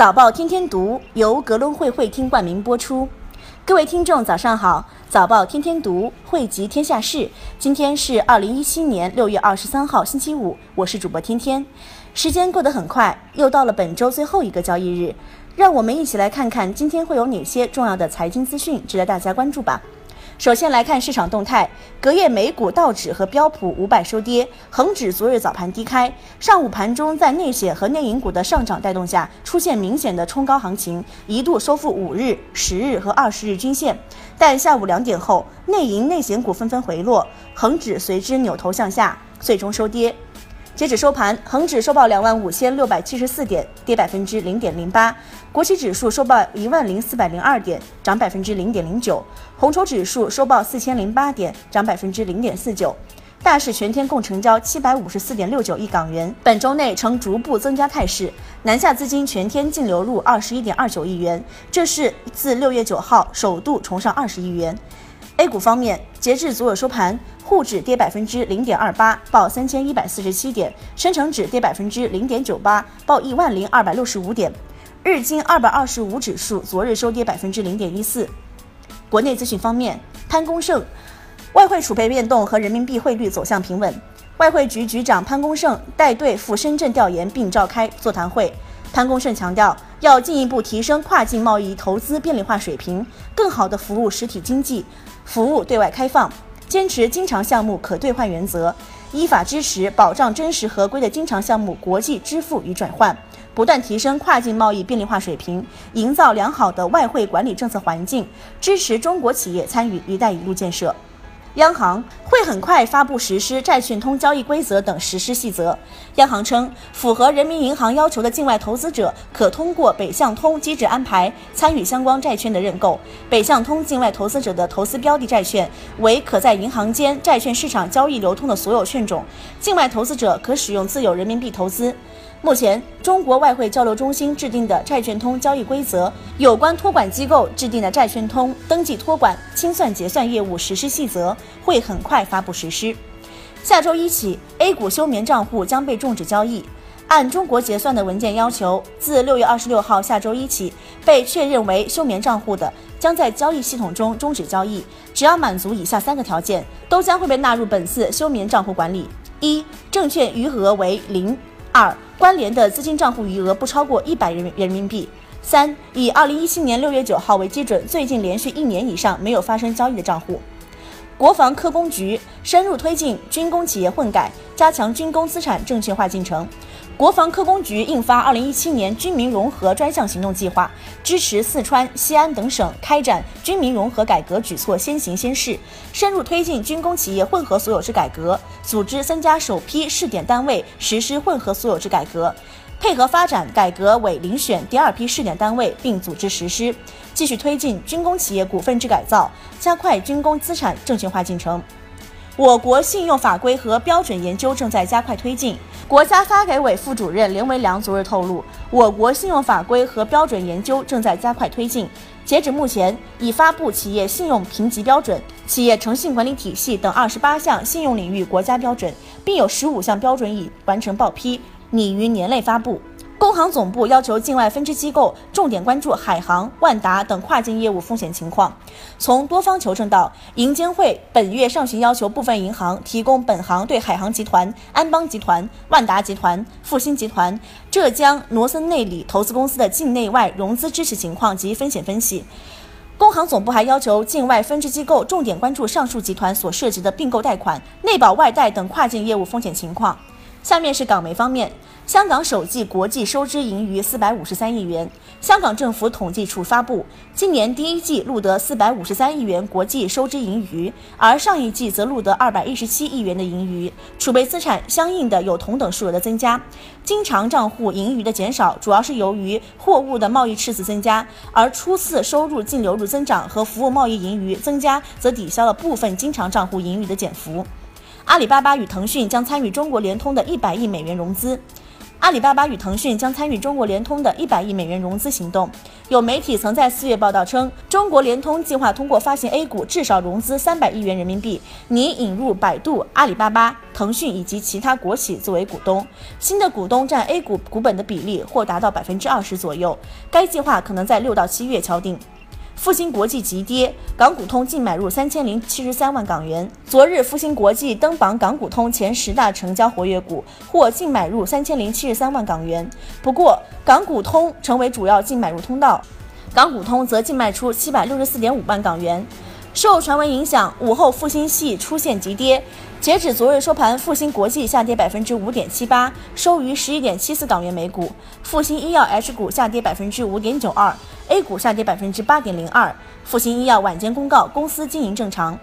早报天天读由格隆会会听冠名播出。各位听众，早上好！早报天天读汇集天下事。今天是二零一七年六月二十三号，星期五。我是主播天天。时间过得很快，又到了本周最后一个交易日，让我们一起来看看今天会有哪些重要的财经资讯值得大家关注吧。首先来看市场动态，隔夜美股道指和标普五百收跌，恒指昨日早盘低开，上午盘中在内险和内银股的上涨带动下，出现明显的冲高行情，一度收复五日、十日和二十日均线，但下午两点后，内银内险股纷纷回落，恒指随之扭头向下，最终收跌。截止收盘，恒指收报两万五千六百七十四点，跌百分之零点零八；国企指数收报一万零四百零二点，涨百分之零点零九；红筹指数收报四千零八点，涨百分之零点四九。大市全天共成交七百五十四点六九亿港元，本周内呈逐步增加态势。南下资金全天净流入二十一点二九亿元，这是自六月九号首度重上二十亿元。A 股方面，截至昨日收盘，沪指跌百分之零点二八，报三千一百四十七点；深成指跌百分之零点九八，报一万零二百六十五点。日经二百二十五指数昨日收跌百分之零点一四。国内资讯方面，潘功胜，外汇储备变动和人民币汇率走向平稳。外汇局局长潘功胜带队赴深圳调研并召开座谈会。潘功胜强调，要进一步提升跨境贸易投资便利化水平，更好地服务实体经济。服务对外开放，坚持经常项目可兑换原则，依法支持保障真实合规的经常项目国际支付与转换，不断提升跨境贸易便利化水平，营造良好的外汇管理政策环境，支持中国企业参与“一带一路”建设。央行会很快发布实施债券通交易规则等实施细则。央行称，符合人民银行要求的境外投资者可通过北向通机制安排参与相关债券的认购。北向通境外投资者的投资标的债券为可在银行间债券市场交易流通的所有券种，境外投资者可使用自有人民币投资。目前，中国外汇交流中心制定的债券通交易规则，有关托管机构制定的债券通登记托管、清算结算业务实施细则会很快发布实施。下周一起，A 股休眠账户将被终止交易。按中国结算的文件要求，自六月二十六号下周一起，被确认为休眠账户的，将在交易系统中终止交易。只要满足以下三个条件，都将会被纳入本次休眠账户管理：一、证券余额为零。二、关联的资金账户余额不超过一百人人民币。三、以二零一七年六月九号为基准，最近连续一年以上没有发生交易的账户。国防科工局深入推进军工企业混改，加强军工资产证券化进程。国防科工局印发《二零一七年军民融合专项行动计划》，支持四川、西安等省开展军民融合改革举措先行先试，深入推进军工企业混合所有制改革，组织三家首批试点单位实施混合所有制改革，配合发展改革委遴选第二批试点单位并组织实施，继续推进军工企业股份制改造，加快军工资产证券化进程。我国信用法规和标准研究正在加快推进。国家发改委副主任林维良昨日透露，我国信用法规和标准研究正在加快推进。截止目前，已发布企业信用评级标准、企业诚信管理体系等二十八项信用领域国家标准，并有十五项标准已完成报批，拟于年内发布。工行总部要求境外分支机构重点关注海航、万达等跨境业务风险情况。从多方求证到，银监会本月上旬要求部分银行提供本行对海航集团、安邦集团、万达集团、复星集团、浙江罗森内里投资公司的境内外融资支持情况及风险分析。工行总部还要求境外分支机构重点关注上述集团所涉及的并购贷款、内保外贷等跨境业务风险情况。下面是港媒方面。香港首季国际收支盈余四百五十三亿元。香港政府统计处发布，今年第一季录得四百五十三亿元国际收支盈余，而上一季则录得二百一十七亿元的盈余，储备资产相应的有同等数额的增加。经常账户盈余的减少，主要是由于货物的贸易赤字增加，而初次收入净流入增长和服务贸易盈余增加，则抵消了部分经常账户盈余的减幅。阿里巴巴与腾讯将参与中国联通的一百亿美元融资。阿里巴巴与腾讯将参与中国联通的一百亿美元融资行动。有媒体曾在四月报道称，中国联通计划通过发行 A 股，至少融资三百亿元人民币，拟引入百度、阿里巴巴、腾讯以及其他国企作为股东。新的股东占 A 股股本的比例或达到百分之二十左右。该计划可能在六到七月敲定。复星国际急跌，港股通净买入三千零七十三万港元。昨日，复星国际登榜港股通前十大成交活跃股，或净买入三千零七十三万港元。不过，港股通成为主要净买入通道，港股通则净卖出七百六十四点五万港元。受传闻影响，午后复星系出现急跌。截止昨日收盘，复星国际下跌百分之五点七八，收于十一点七四港元每股；复星医药 H 股下跌百分之五点九二，A 股下跌百分之八点零二。复星医药晚间公告，公司经营正常。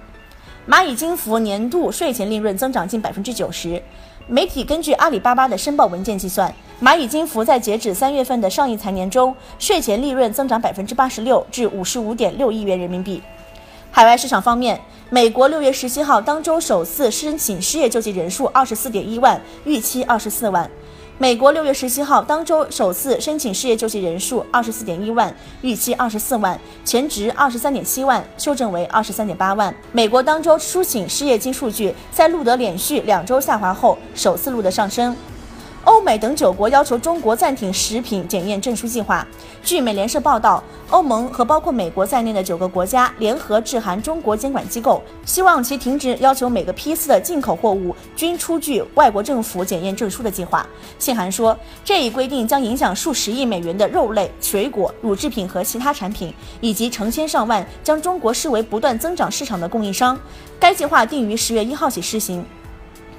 蚂蚁金服年度税前利润增长近百分之九十。媒体根据阿里巴巴的申报文件计算，蚂蚁金服在截止三月份的上一财年中，税前利润增长百分之八十六，至五十五点六亿元人民币。海外市场方面，美国六月十七号当周首次申请失业救济人数二十四点一万，预期二十四万。美国六月十七号当周首次申请失业救济人数二十四点一万，预期二十四万，前值二十三点七万，修正为二十三点八万。美国当周出请失业金数据在录得连续两周下滑后，首次录得上升。欧美等九国要求中国暂停食品检验证书计划。据美联社报道，欧盟和包括美国在内的九个国家联合致函中国监管机构，希望其停止要求每个批次的进口货物均出具外国政府检验证书的计划。信函说，这一规定将影响数十亿美元的肉类、水果、乳制品和其他产品，以及成千上万将中国视为不断增长市场的供应商。该计划定于十月一号起施行。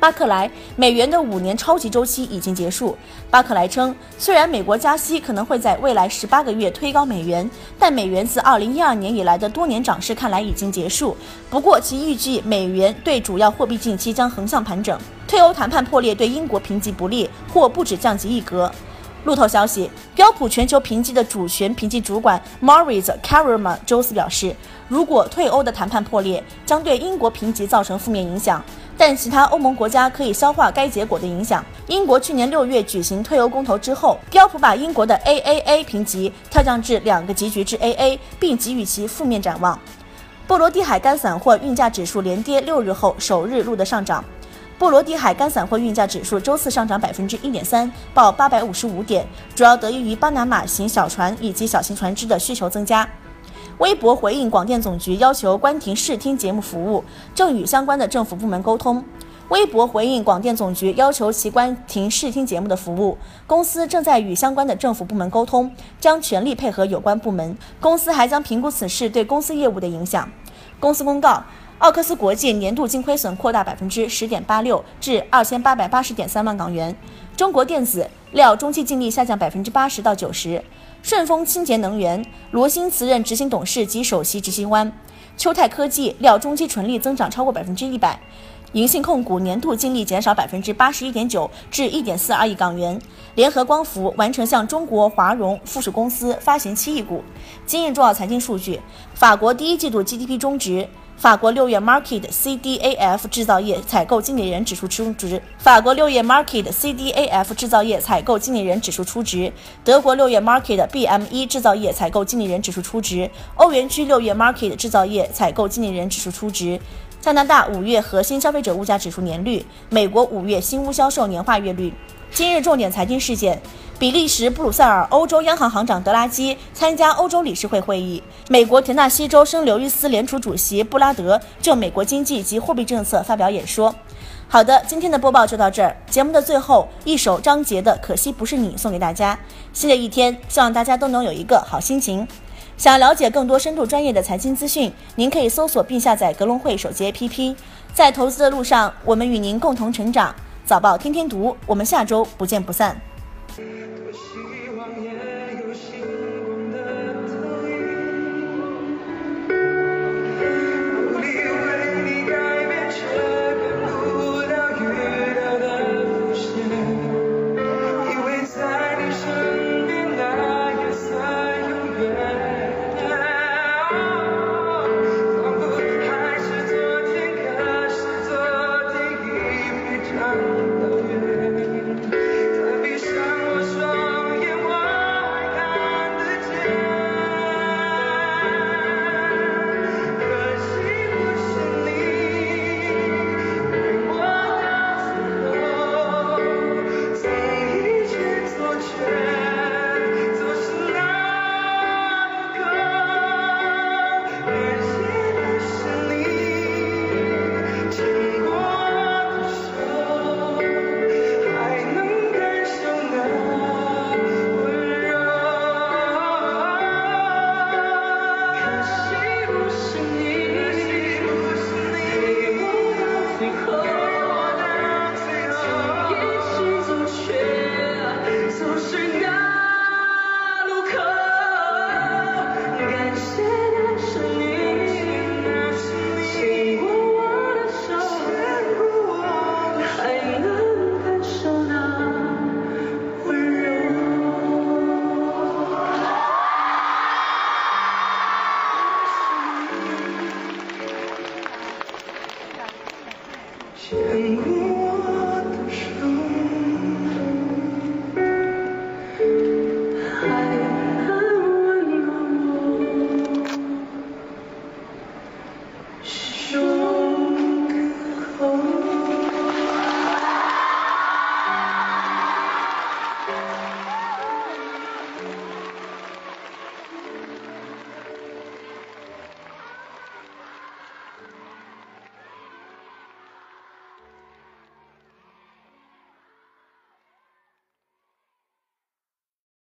巴克莱美元的五年超级周期已经结束。巴克莱称，虽然美国加息可能会在未来十八个月推高美元，但美元自二零一二年以来的多年涨势看来已经结束。不过，其预计美元对主要货币近期将横向盘整。退欧谈判破裂对英国评级不利，或不止降级一格。路透消息，标普全球评级的主权评级主管 Maurice Carama 周四表示，如果退欧的谈判破裂，将对英国评级造成负面影响。但其他欧盟国家可以消化该结果的影响。英国去年六月举行退欧公投之后，标普把英国的 AAA 评级跳降至两个级距至 AA，并给予其负面展望。波罗的海干散货运价指数连跌六日后首日录得上涨。波罗的海干散货运价指数周四上涨百分之一点三，报八百五十五点，主要得益于巴拿马型小船以及小型船只的需求增加。微博回应广电总局要求关停视听节目服务，正与相关的政府部门沟通。微博回应广电总局要求其关停视听节目的服务，公司正在与相关的政府部门沟通，将全力配合有关部门。公司还将评估此事对公司业务的影响。公司公告，奥克斯国际年度净亏损扩大百分之十点八六，至二千八百八十点三万港元。中国电子料中期净利下降百分之八十到九十。顺丰清洁能源罗新辞任执行董事及首席执行官。秋泰科技料中期纯利增长超过百分之一百。银信控股年度净利减少百分之八十一点九，至一点四二亿港元。联合光伏完成向中国华融附属公司发行七亿股。今日重要财经数据：法国第一季度 GDP 中值。法国六月 Market CDAF 制造业采购经理人指数初值。法国六月 Market CDAF 制造业采购经理人指数初值。德国六月 Market BME 制造业采购经理人指数初值。欧元区六月 Market 制造业采购经理人指数初值。加拿大五月核心消费者物价指数年率。美国五月新屋销售年化月率。今日重点财经事件。比利时布鲁塞尔欧洲央行行长德拉基参加欧洲理事会会议。美国田纳西州圣刘易斯联储主席布拉德就美国经济及货币政策发表演说。好的，今天的播报就到这儿。节目的最后，一首张杰的《可惜不是你》送给大家。新的一天，希望大家都能有一个好心情。想了解更多深度专业的财经资讯，您可以搜索并下载格隆汇手机 APP。在投资的路上，我们与您共同成长。早报天天读，我们下周不见不散。